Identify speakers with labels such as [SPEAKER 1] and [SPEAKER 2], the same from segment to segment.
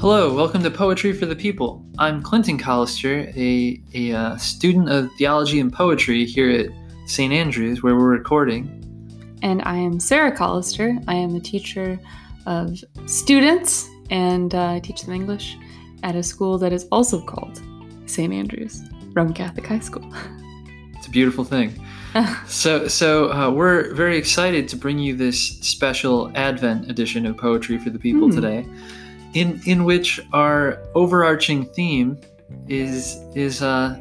[SPEAKER 1] Hello, welcome to Poetry for the People. I'm Clinton Collister, a, a uh, student of theology and poetry here at St. Andrews, where we're recording.
[SPEAKER 2] And I am Sarah Collister. I am a teacher of students and uh, I teach them English at a school that is also called St. Andrews Roman Catholic High School.
[SPEAKER 1] It's a beautiful thing. so, so uh, we're very excited to bring you this special Advent edition of Poetry for the People
[SPEAKER 2] Hmm.
[SPEAKER 1] today, in in which our overarching theme is is uh,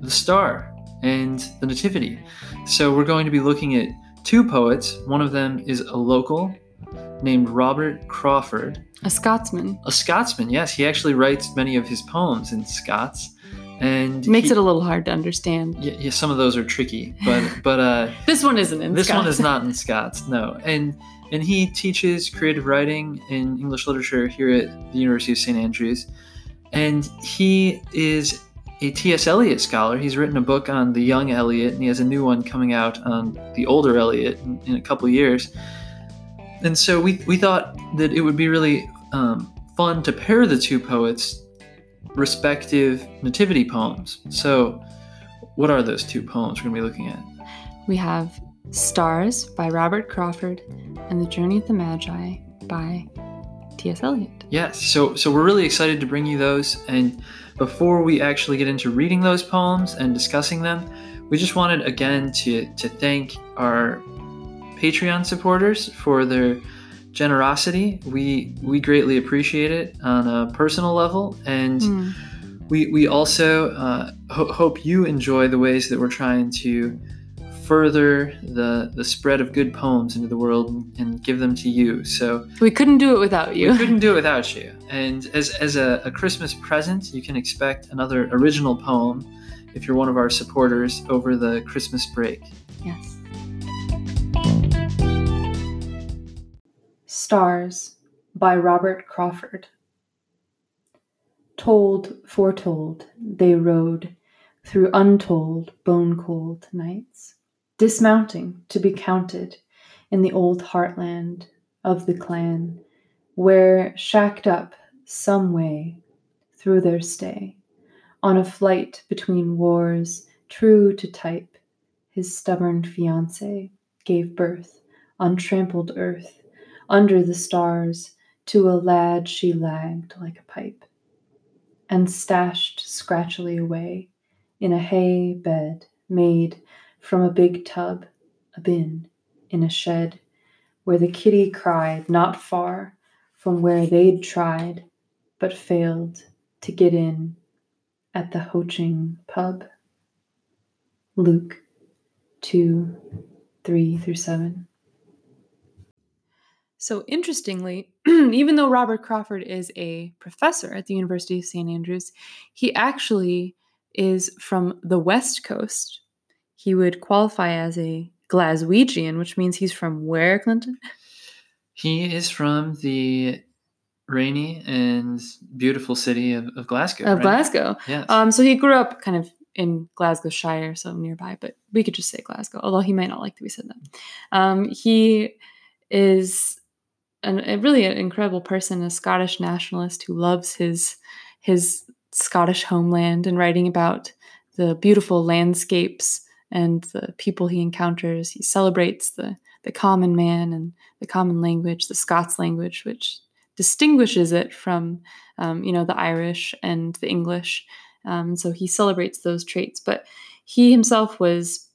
[SPEAKER 1] the star and the nativity. So we're going to be looking at two poets. One of them is a local named Robert Crawford,
[SPEAKER 2] A Scotsman.
[SPEAKER 1] a Scotsman. Yes, he actually writes many of his poems in Scots, and
[SPEAKER 2] Makes
[SPEAKER 1] he-
[SPEAKER 2] it a little hard to understand.
[SPEAKER 1] yeah, yeah, some of those are tricky, but but uh,
[SPEAKER 2] This one isn't in
[SPEAKER 1] this one is not in Scots, no. And and he teaches creative writing in English literature here at the University of St Andrews, and he is a T.S. Eliot scholar. He's written a book on the young Eliot, and he has a new one coming out on the older Eliot in, in a couple years. And so we we thought that it would be really um, fun to pair the two poets' respective nativity poems. So, what are those two poems we're going to be looking at?
[SPEAKER 2] We have Stars by Robert Crawford and The Journey of the Magi by T.S. Eliot.
[SPEAKER 1] Yes, so so we're really excited to bring you those. And before we actually get into reading those poems and discussing them, we just wanted again to to thank our Patreon supporters for their generosity. We we greatly appreciate it on a personal level, and
[SPEAKER 2] Hmm.
[SPEAKER 1] we we also uh, ho- hope you enjoy the ways that we're trying to further the the spread of good poems into the world and give them to you. So.
[SPEAKER 2] We couldn't do it without you.
[SPEAKER 1] We couldn't do it without you. And as, as a, a Christmas present, you can expect another original poem if you're one of our supporters over the Christmas break.
[SPEAKER 2] Yes. Stars by Robert Crawford. Told, foretold, they rode through untold, bone cold nights, dismounting to be counted in the old heartland of the clan, where shacked up some way through their stay, on a flight between wars, true to type, his stubborn fiancé gave birth on trampled earth, under the stars, to a lad she lagged like a pipe, and stashed scratchily away in a hay bed made from a big tub, a bin, in a shed, where the kitty cried not far from where they'd tried, but failed to get in at the Hoaching pub. Luke 2 3 through 7. So, interestingly, even though Robert Crawford is a professor at the University of St. Andrews, he actually is from the West Coast. He would qualify as a Glaswegian, which means he's from where, Clinton?
[SPEAKER 1] He is from the rainy and beautiful city of, of Glasgow.
[SPEAKER 2] Of
[SPEAKER 1] right?
[SPEAKER 2] Glasgow.
[SPEAKER 1] Yes.
[SPEAKER 2] Um, so he grew up kind of in Glasgowshire, so nearby, but we could just say Glasgow, although he might not like that we said that. Um, he is an, a really an incredible person, a Scottish nationalist who loves his his Scottish homeland and writing about the beautiful landscapes and the people he encounters. He celebrates the the common man and the common language, the Scots language, which distinguishes it from um, you know the Irish and the English. Um, so he celebrates those traits. But he himself was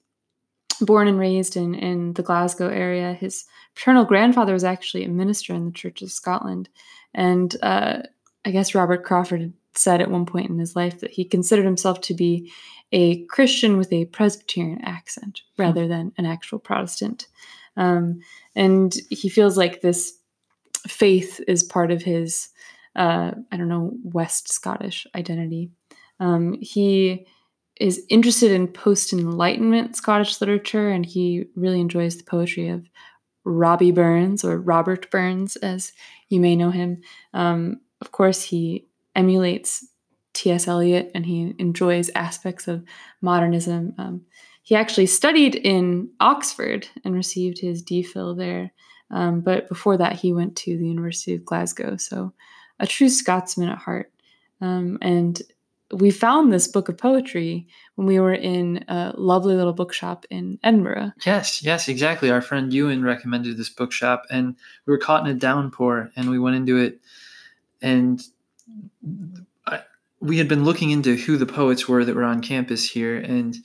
[SPEAKER 2] born and raised in, in the Glasgow area. His paternal grandfather was actually a minister in the Church of Scotland. And uh, I guess Robert Crawford said at one point in his life that he considered himself to be a Christian with a Presbyterian accent rather than an actual Protestant. Um, and he feels like this faith is part of his, uh, I don't know, West Scottish identity. Um, he is interested in post Enlightenment Scottish literature, and he really enjoys the poetry of Robbie Burns or Robert Burns, as you may know him. Um, of course, he emulates T.S. Eliot and he enjoys aspects of modernism. Um, he actually studied in Oxford and received his DPhil there. Um, but before that, he went to the University of Glasgow. So a true Scotsman at heart. Um, and we found this book of poetry when we were in a lovely little bookshop in Edinburgh.
[SPEAKER 1] Yes, yes, exactly. Our friend Ewan recommended this bookshop, and we were caught in a downpour, and we went into it, and I, we had been looking into who the poets were that were on campus here, and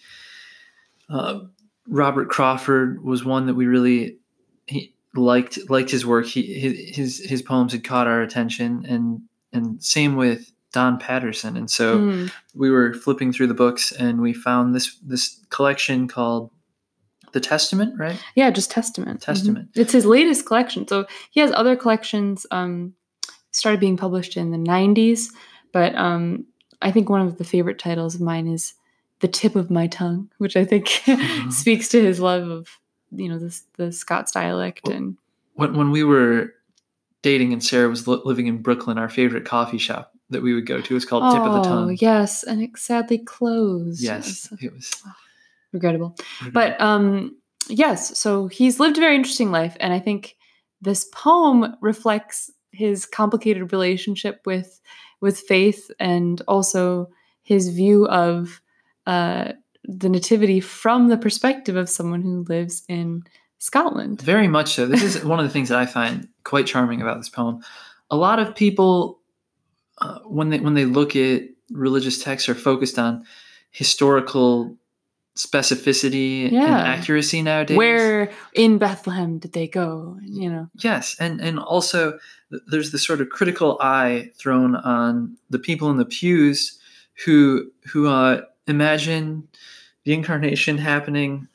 [SPEAKER 1] uh, Robert Crawford was one that we really he liked liked his work. He his his poems had caught our attention, and and same with Don Paterson. And so
[SPEAKER 2] Mm.
[SPEAKER 1] we were flipping through the books, and we found this this collection called the Testament, right?
[SPEAKER 2] Yeah, just Testament.
[SPEAKER 1] Testament.
[SPEAKER 2] It's his latest collection. So he has other collections. Um, started being published in the '90s, but um, I think one of the favorite titles of mine is "The Tip of My Tongue," which I think
[SPEAKER 1] Mhm.
[SPEAKER 2] speaks to his love of you know the the Scots dialect and
[SPEAKER 1] When when we were dating and Sarah was li- living in Brooklyn, our favorite coffee shop that we would go to was called Tip of the Tongue.
[SPEAKER 2] Oh, yes, and it sadly closed.
[SPEAKER 1] Yes, it was.
[SPEAKER 2] regrettable. But um, yes, so he's lived a very interesting life, and I think this poem reflects his complicated relationship with with faith, and also his view of uh, the nativity from the perspective of someone who lives in Scotland.
[SPEAKER 1] Very much so. This is one of the things that I find quite charming about this poem. A lot of people, uh, when they when they look at religious texts, are focused on historical specificity and
[SPEAKER 2] Yeah.
[SPEAKER 1] accuracy nowadays.
[SPEAKER 2] Where in Bethlehem did they go? You know,
[SPEAKER 1] yes, and and also there's this sort of critical eye thrown on the people in the pews who who uh, imagine the incarnation happening.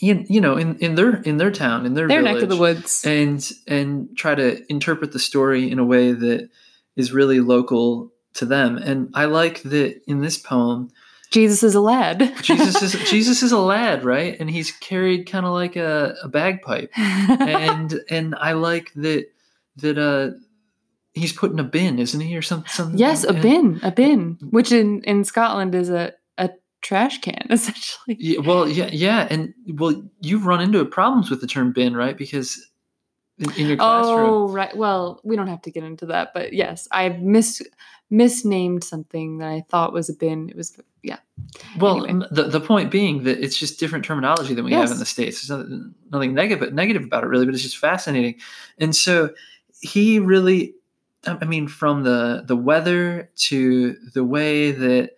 [SPEAKER 1] In, you know, in, in their in their town, in their
[SPEAKER 2] their
[SPEAKER 1] village
[SPEAKER 2] neck of the woods.
[SPEAKER 1] and and try to interpret the story in a way that is really local to them. And I like that in this poem,
[SPEAKER 2] Jesus is a lad.
[SPEAKER 1] Jesus is Jesus is a lad, right? And he's carried kind of like a, a bagpipe. And and I like that that uh he's put in a bin, isn't he, or something? Some,
[SPEAKER 2] yes, a bin, a bin, which in in Scotland is a a trash can essentially.
[SPEAKER 1] Yeah, well, yeah, yeah, and well, you've run into problems with the term bin, right? Because in, in your classroom,
[SPEAKER 2] Oh, right. Well, we don't have to get into that, but yes, I mis misnamed something that I thought was a bin. It was yeah.
[SPEAKER 1] Well,
[SPEAKER 2] Anyway.
[SPEAKER 1] the, the point being that it's just different terminology than we have in the states. There's nothing, nothing negative negative about it really, but it's just fascinating. And so he really, I I mean, from the the weather to the way that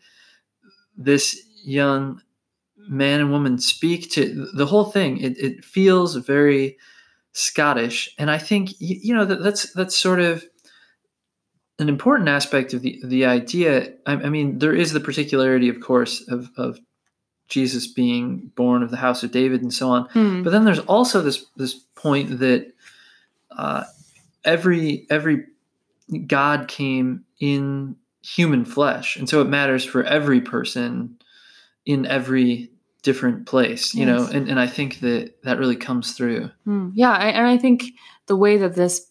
[SPEAKER 1] this young man and woman speak to the whole thing, it, it feels very Scottish. And I think you know that that's that's sort of an important aspect of the the idea. I, I mean, there is the particularity, of course, of of Jesus being born of the house of David and so on.
[SPEAKER 2] Hmm.
[SPEAKER 1] But then there's also this this point that uh, every every God came in human flesh, and so it matters for every person in every different place. You know, and and I think that that really comes through.
[SPEAKER 2] Hmm. Yeah, I, and I think the way that this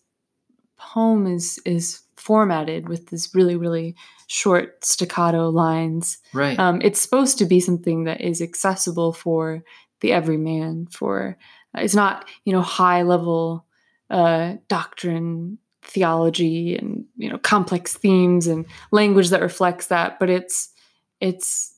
[SPEAKER 2] poem is is formatted with this really really short staccato lines,
[SPEAKER 1] Right.
[SPEAKER 2] um, it's supposed to be something that is accessible for the everyman. For uh, it's not you know high level uh, doctrine, theology, and you know complex themes and language that reflects that, but it's it's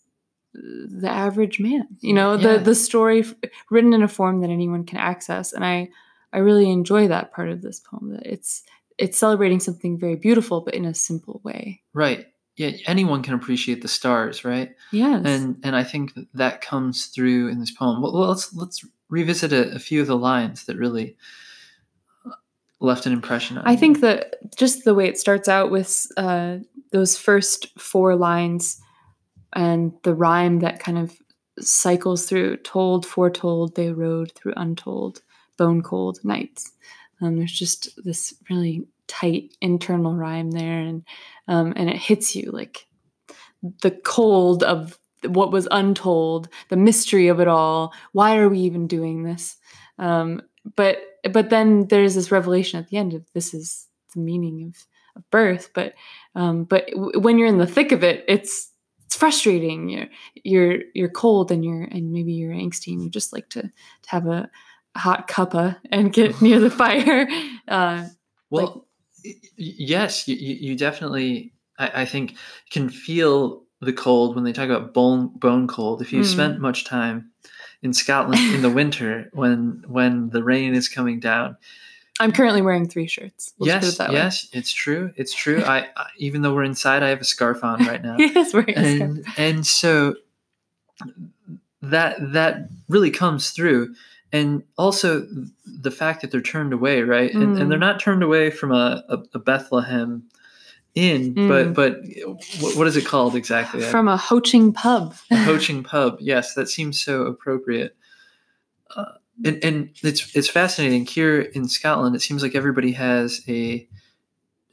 [SPEAKER 2] the average man. You know
[SPEAKER 1] Yeah.
[SPEAKER 2] the the story f- written in a form that anyone can access, and I I really enjoy that part of this poem. That it's it's celebrating something very beautiful, but in a simple way.
[SPEAKER 1] right. Yeah. Anyone can appreciate the stars, right?
[SPEAKER 2] Yes.
[SPEAKER 1] and and I think that, that comes through in this poem. Well, let's let's revisit a, a few of the lines that really left an impression on
[SPEAKER 2] I
[SPEAKER 1] me.
[SPEAKER 2] think that just the way it starts out with uh, those first four lines and the rhyme that kind of cycles through told, foretold, they rode through untold, bone cold nights. Um, there's just this really tight internal rhyme there, and um, and it hits you like the cold of what was untold, the mystery of it all. Why are we even doing this? Um, but but then there's this revelation at the end of this is the meaning of, of birth. But um, but w- when you're in the thick of it, it's it's frustrating. You're you're you're cold and you're and maybe you're angsty and you just like to, to have a, a hot cuppa and get near the fire. Uh,
[SPEAKER 1] well, y- yes, you, you definitely, I, I think, can feel the cold when they talk about bone bone cold. If you
[SPEAKER 2] Mm.
[SPEAKER 1] spent much time in Scotland in the winter when when the rain is coming down,
[SPEAKER 2] I'm currently wearing three shirts. Put
[SPEAKER 1] yes,
[SPEAKER 2] it that way.
[SPEAKER 1] yes, it's true, it's true. I, I even though we're inside, I have a scarf on right now.
[SPEAKER 2] he is wearing a scarf.
[SPEAKER 1] and and so that that really comes through and also the fact that they're turned away right and, and they're
[SPEAKER 2] Mm.
[SPEAKER 1] not turned away from a, a, a bethlehem inn
[SPEAKER 2] Mm.
[SPEAKER 1] but but what, what is it called exactly
[SPEAKER 2] From a Hoaching pub.
[SPEAKER 1] a poaching pub yes that seems so appropriate uh, and, and it's it's fascinating here in scotland it seems like everybody has a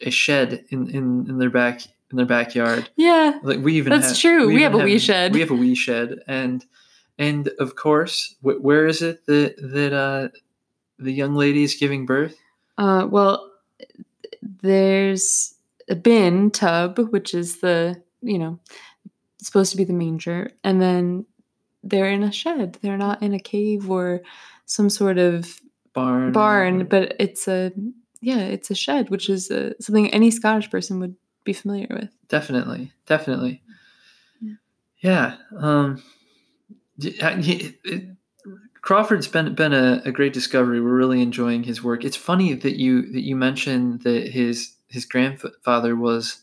[SPEAKER 1] a shed in, in, in their back in their backyard
[SPEAKER 2] yeah.
[SPEAKER 1] like we even
[SPEAKER 2] That's
[SPEAKER 1] have,
[SPEAKER 2] true. We
[SPEAKER 1] even
[SPEAKER 2] have a wee shed.
[SPEAKER 1] We have a wee shed, and and of course, wh- where is it that that uh, the young lady is giving birth?
[SPEAKER 2] Uh, well, there's a bin tub, which is the, you know, supposed to be the manger. And then they're in a shed. They're not in a cave or some sort of
[SPEAKER 1] Barn.
[SPEAKER 2] barn, but it's a, yeah, it's a shed, which is uh something any Scottish person would be familiar with.
[SPEAKER 1] definitely, definitely.
[SPEAKER 2] Yeah.
[SPEAKER 1] Yeah. Um, he- it- Crawford's been been a, a great discovery. We're really enjoying his work. It's funny that you that you mentioned that his his grandfather was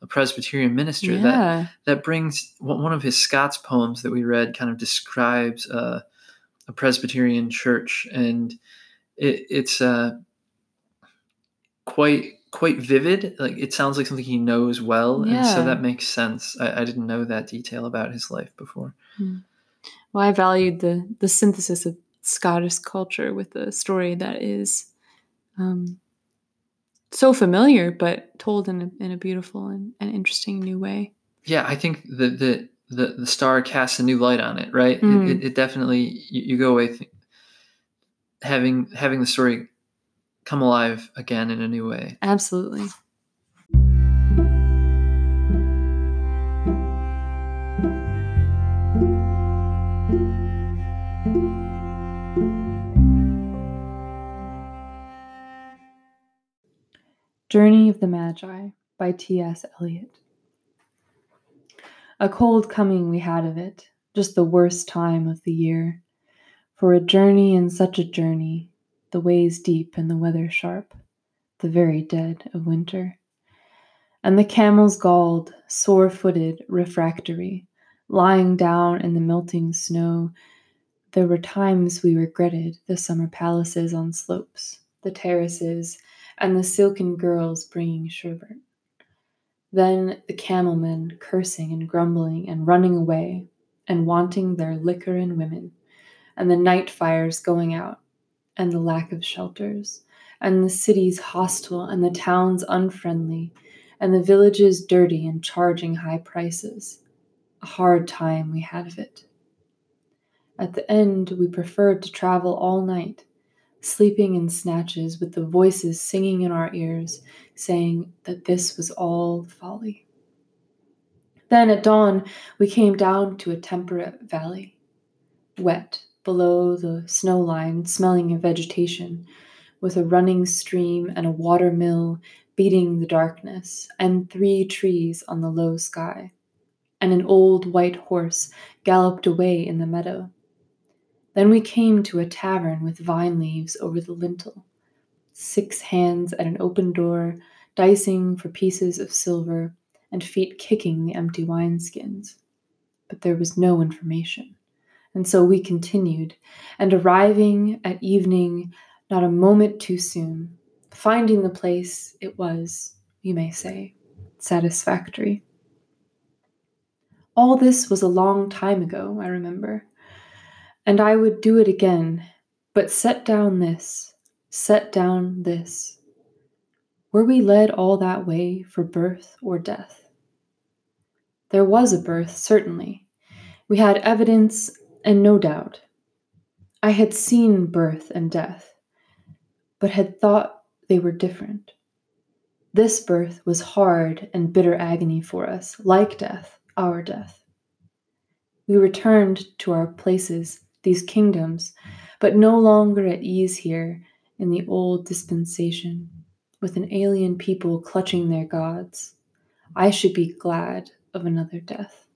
[SPEAKER 1] a Presbyterian minister. That
[SPEAKER 2] Yeah.
[SPEAKER 1] that brings one one of his Scots poems that we read kind of describes uh, a Presbyterian church, and it, it's uh, quite quite vivid. Like it sounds like something he knows well, and so that makes sense. I, I didn't know that detail about his life before.
[SPEAKER 2] Well, I valued the the synthesis of Scottish culture with a story that is um, so familiar, but told in a, in a beautiful and, and interesting new way.
[SPEAKER 1] Yeah, I think the the the, the star casts a new light on it. Right?
[SPEAKER 2] Mm.
[SPEAKER 1] It, it, it definitely you, you go away th- having having the story come alive again in a new way.
[SPEAKER 2] Absolutely. Journey of the Magi by T.S. Eliot. A cold coming we had of it, just the worst time of the year. For a journey and such a journey, the ways deep and the weather sharp, the very dead of winter. And the camels galled, sore footed, refractory, lying down in the melting snow. There were times we regretted the summer palaces on slopes, the terraces, and the silken girls bringing sherbet. Then the camelmen cursing and grumbling and running away and wanting their liquor and women, and the night fires going out, and the lack of shelters, and the cities hostile and the towns unfriendly, and the villages dirty and charging high prices. A hard time we had of it. At the end, we preferred to travel all night, sleeping in snatches with the voices singing in our ears, saying that this was all folly. Then at dawn, we came down to a temperate valley, wet below the snow line, smelling of vegetation, with a running stream and a water mill beating the darkness, and three trees on the low sky. And an old white horse galloped away in the meadow. Then we came to a tavern with vine leaves over the lintel, six hands at an open door, dicing for pieces of silver, and feet kicking the empty wineskins. But there was no information. And so we continued, and arriving at evening not a moment too soon, finding the place it was, you may say, satisfactory. All this was a long time ago, I remember, and I would do it again, but set down this, set down this. Were we led all that way for birth or death? There was a birth, certainly. We had evidence and no doubt. I had seen birth and death, but had thought they were different. This birth was hard and bitter agony for us, like death, our death. We returned to our places, these kingdoms, but no longer at ease here in the old dispensation. with an alien people clutching their gods. I should be glad of another death.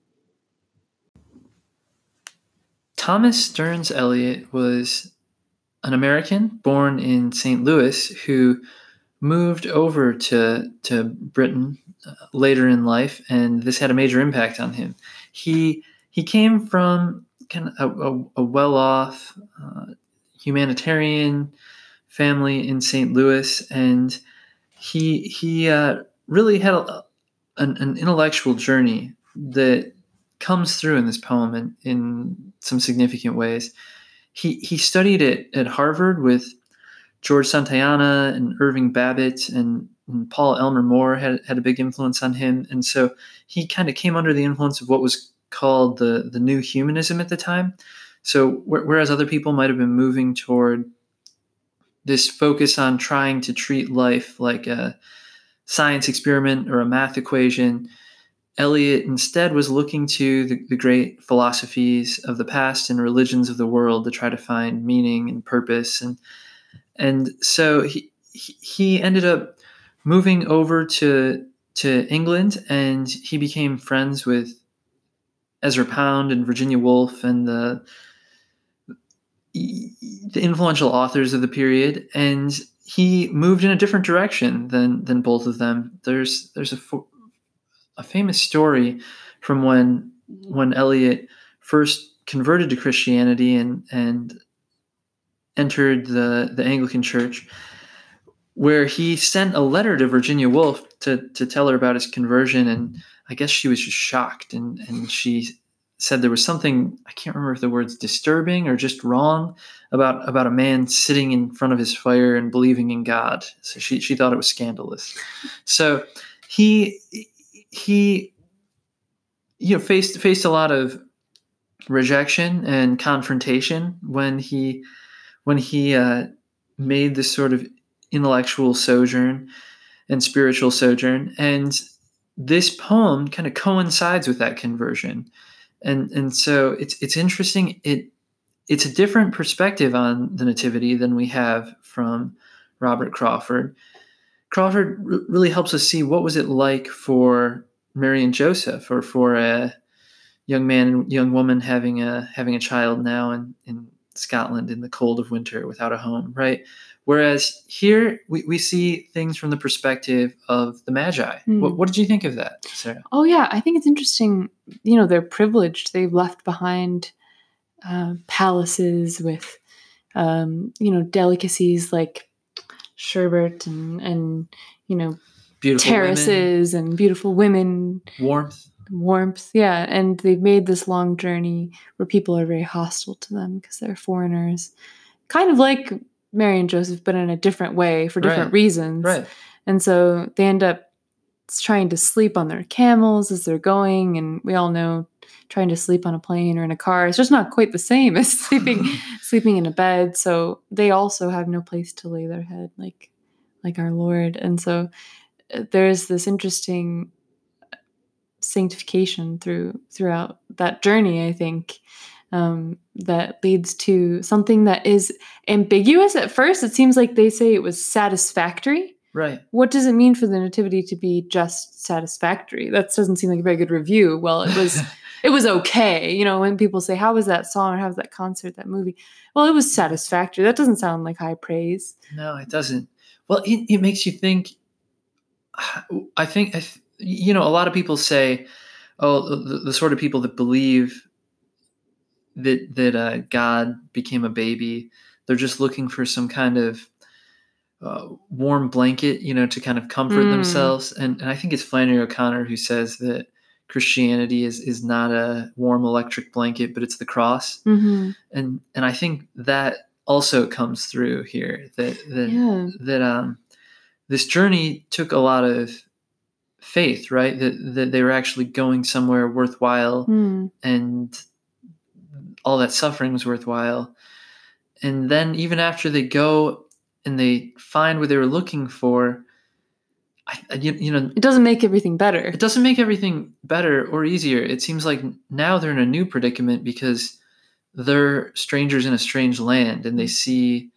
[SPEAKER 1] Thomas Stearns Eliot was an American born in St. Louis who moved over to to Britain uh, later in life, and this had a major impact on him. He he came from kind of a, a, a well off uh, humanitarian family in St. Louis, and he he uh, really had a, an, an, intellectual journey that comes through in this poem in, in some significant ways. He he studied at, at Harvard with George Santayana and Irving Babbitt and, and Paul Elmer More had, had a big influence on him. And so he kind of came under the influence of what was called the, the new humanism at the time. So whereas other people might have been moving toward this focus on trying to treat life like a science experiment or a math equation, Eliot instead was looking to the, the, great philosophies of the past and religions of the world to try to find meaning and purpose and and so he he ended up moving over to to England, and he became friends with Ezra Pound and Virginia Woolf and the the influential authors of the period, and he moved in a different direction than than both of them. There's there's a a famous story from when when Eliot first converted to Christianity and and entered the, the Anglican Church, where he sent a letter to Virginia Woolf to, to tell her about his conversion. And I guess she was just shocked. And, and she said there was something, I can't remember if the word's disturbing or just wrong about, about a man sitting in front of his fire and believing in God. So she, she thought it was scandalous. So he, he, you know, faced, faced a lot of rejection and confrontation when he when he uh, made this sort of intellectual sojourn and spiritual sojourn. And this poem kind of coincides with that conversion. And, and so it's, it's interesting. It, it's a different perspective on the nativity than we have from Robert Crawford. Crawford r- really helps us see what was it like for Mary and Joseph or for a young man and young woman having a having a child now and, in Scotland in the cold of winter without a home, right? Whereas here we, we see things from the perspective of the Magi. Mm. What, what, did you think of that, Sarah?
[SPEAKER 2] Oh, yeah. I think it's interesting. You know, they're privileged. They've left behind uh, palaces with, um, you know, delicacies like sherbet and, and you know, beautiful terraces women. and beautiful women.
[SPEAKER 1] Warmth
[SPEAKER 2] warmth. Yeah and they've made this long journey where people are very hostile to them because they're foreigners. Kind of like mary and joseph but in a different way for different
[SPEAKER 1] right.
[SPEAKER 2] reasons.
[SPEAKER 1] Right.
[SPEAKER 2] And so they end up trying to sleep on their camels as they're going and we all know trying to sleep on a plane or in a car is just not quite the same as sleeping sleeping in a bed. So they also have no place to lay their head like like our lord. And so uh, there's this interesting sanctification through throughout that journey i think um, that leads to something that is ambiguous at first. It seems like they say it was satisfactory.
[SPEAKER 1] Right.
[SPEAKER 2] What does it mean for the nativity to be just satisfactory? That doesn't seem like a very good review. Well it was it was okay. You know when people say how was that song? Or how was that concert that movie? Well it was satisfactory. That doesn't sound like high praise.
[SPEAKER 1] No it doesn't. Well it, it makes you think i think I th- you know, a lot of people say, oh, the, the sort of people that believe that that uh, God became a baby, they're just looking for some kind of uh, warm blanket, you know, to kind of comfort mm. themselves. And, and I think it's Flannery O'Connor who says that Christianity is is not a warm electric blanket, but it's the cross. Mm-hmm. And and I think that also comes through here that that yeah. that um this journey took a lot of faith, right? That that they were actually going somewhere worthwhile, mm. and all that suffering was worthwhile. And then even after they go and they find what they were looking for, I, you, you know,
[SPEAKER 2] it doesn't make everything better.
[SPEAKER 1] It doesn't make everything better or easier. It seems like now they're in a new predicament because they're strangers in a strange land, and they see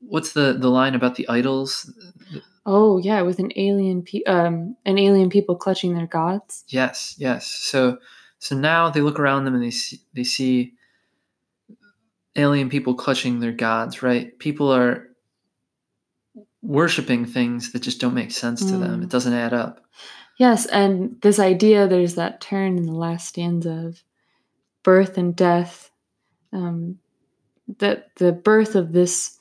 [SPEAKER 1] what's the the line about the idols
[SPEAKER 2] Oh yeah, with an alien pe- um an alien people clutching their gods.
[SPEAKER 1] Yes, yes. So so now they look around them and they see they see alien people clutching their gods, right? People are worshiping things that just don't make sense to them.
[SPEAKER 2] Mm.
[SPEAKER 1] It doesn't add up.
[SPEAKER 2] Yes, and this idea there's that turn in the last stanza of birth and death. Um, that the birth of this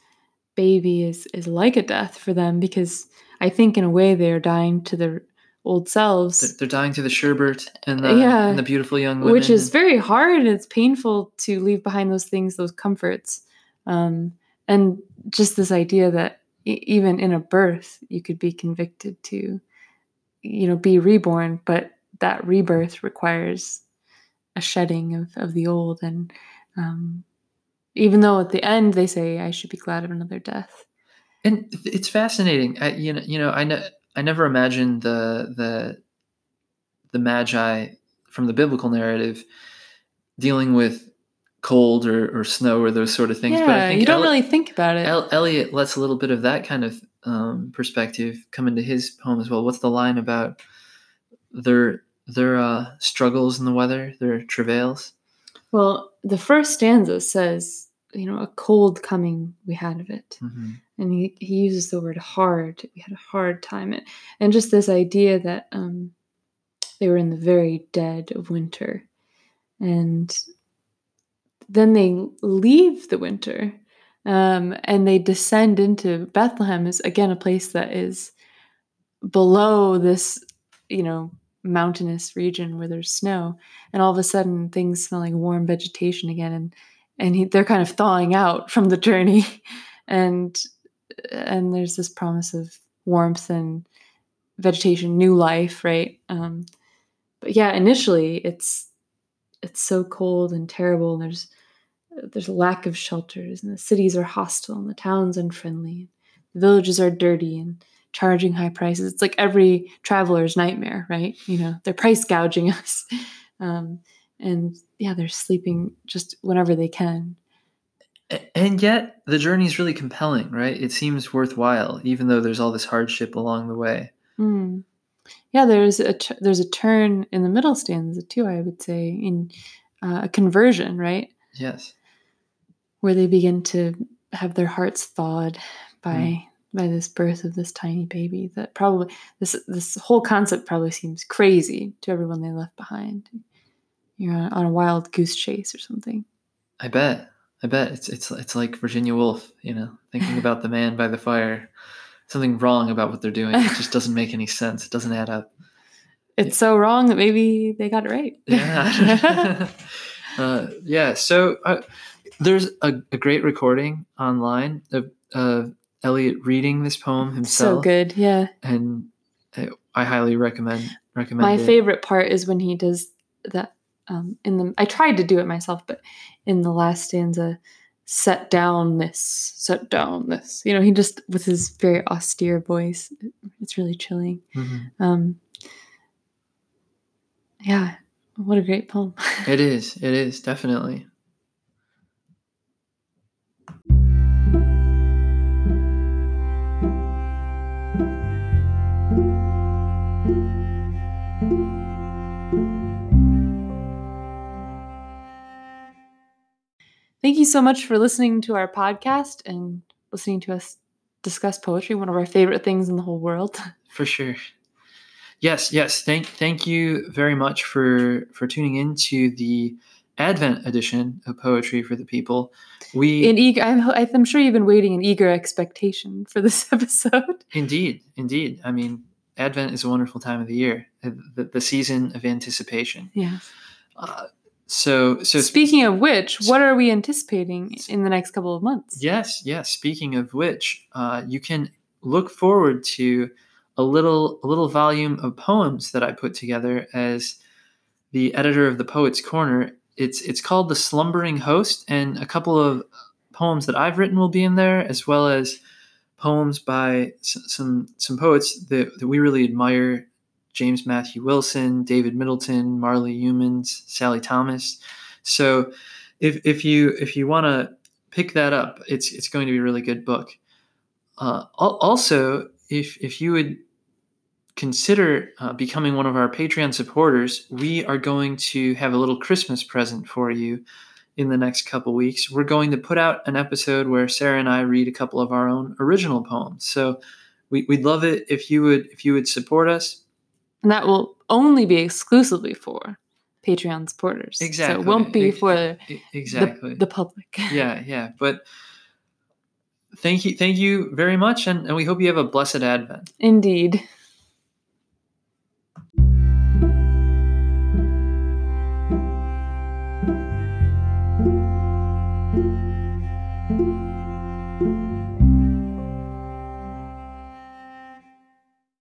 [SPEAKER 2] baby is is like a death for them because I think in a way they are dying to their old selves,
[SPEAKER 1] they're dying to the sherbet and the,
[SPEAKER 2] Yeah.
[SPEAKER 1] and the beautiful young women.
[SPEAKER 2] which is very hard and it's painful to leave behind those things, those comforts, um, and just this idea that e- even in a birth you could be convicted to, you know, be reborn, but that rebirth requires a shedding of, of the old and um, even though at the end they say i should be glad of another death
[SPEAKER 1] and it's fascinating. I, you know, you know, I ne- I never imagined the the the magi from the biblical narrative dealing with cold or, or snow or those sort of things.
[SPEAKER 2] yeah
[SPEAKER 1] but I think
[SPEAKER 2] you don't
[SPEAKER 1] Eli-
[SPEAKER 2] really think about it
[SPEAKER 1] El- Eliot lets a little bit of that kind of um, perspective come into his poem as well. What's the line about their their uh, struggles in the weather, their travails?
[SPEAKER 2] well the first stanza says you know a cold coming we had of it.
[SPEAKER 1] Hmm
[SPEAKER 2] and he, he uses the word hard. We had a hard time. And, and just this idea that um, they were in the very dead of winter. And then they leave the winter um, and they descend into bethlehem is again a place that is below this you know mountainous region where there's snow. And all of a sudden things smell like warm vegetation again. And and he, they're kind of thawing out from the journey. And and there's this promise of warmth and vegetation new life right? Um but yeah initially it's it's so cold and terrible and there's there's a lack of shelters and the cities are hostile and the towns unfriendly the villages are dirty and charging high prices. It's like every traveler's nightmare right? You know they're price gouging us. Um and yeah they're sleeping just whenever they can
[SPEAKER 1] And yet, the journey is really compelling, right? It seems worthwhile, even though there's all this hardship along the way.
[SPEAKER 2] Mm. Yeah, there's a t- there's a turn in the middle stanza too. I would say in uh, a conversion, right,
[SPEAKER 1] Yes.
[SPEAKER 2] where they begin to have their hearts thawed by by this birth of this tiny baby. That probably this this whole concept probably seems crazy to everyone they left behind. You're on, on a wild goose chase or something.
[SPEAKER 1] I bet. I bet it's it's it's like Virginia Woolf, you know, thinking about the man by the fire. Something wrong about what they're doing. It just doesn't make any sense. It doesn't add up.
[SPEAKER 2] It's so wrong that maybe they got it right.
[SPEAKER 1] Yeah. uh, yeah. So uh, there's a, a great recording online of uh, Eliot reading this poem himself.
[SPEAKER 2] so good. Yeah.
[SPEAKER 1] And I, I highly recommend recommend
[SPEAKER 2] my
[SPEAKER 1] it.
[SPEAKER 2] favorite part is when he does that um, in the i tried to do it myself but in the last stanza set down this set down this you know he just with his very austere voice it's really chilling
[SPEAKER 1] Mhm.
[SPEAKER 2] um yeah what a great poem
[SPEAKER 1] It is. It is definitely.
[SPEAKER 2] Thank you so much for listening to our podcast and listening to us discuss poetry one of our favorite things in the whole world
[SPEAKER 1] For sure. Yes, yes. Thank thank you very much for for tuning in to the Advent edition of Poetry for the People. We
[SPEAKER 2] in eager I'm, I'm sure you've been waiting in eager expectation for this episode
[SPEAKER 1] indeed, indeed. I mean, Advent is a wonderful time of the year, the, the season of anticipation.
[SPEAKER 2] yeah
[SPEAKER 1] Uh, so, so
[SPEAKER 2] Speaking of which, what are we anticipating in the next couple of months?
[SPEAKER 1] Yes, yes. Speaking of which, uh, you can look forward to a little a little volume of poems that I put together as the editor of the Poets Corner. It's it's called The Slumbering Host, and a couple of poems that I've written will be in there, as well as poems by some some poets that, that we really admire. James Matthew Wilson, David Middleton, Marly Youmans, Sally Thomas. So if, if you if you want to pick that up, it's it's going to be a really good book. Uh, also, if if you would consider uh, becoming one of our Patreon supporters, we are going to have a little Christmas present for you in the next couple weeks. We're going to put out an episode where Sarah and I read a couple of our own original poems. So we, would love it if you would if you would support us.
[SPEAKER 2] And that will only be exclusively for Patreon supporters.
[SPEAKER 1] Exactly.
[SPEAKER 2] So it won't be for
[SPEAKER 1] exactly
[SPEAKER 2] the, the public.
[SPEAKER 1] yeah, yeah. But thank you, thank you very much, and, and we hope you have a blessed Advent.
[SPEAKER 2] Indeed.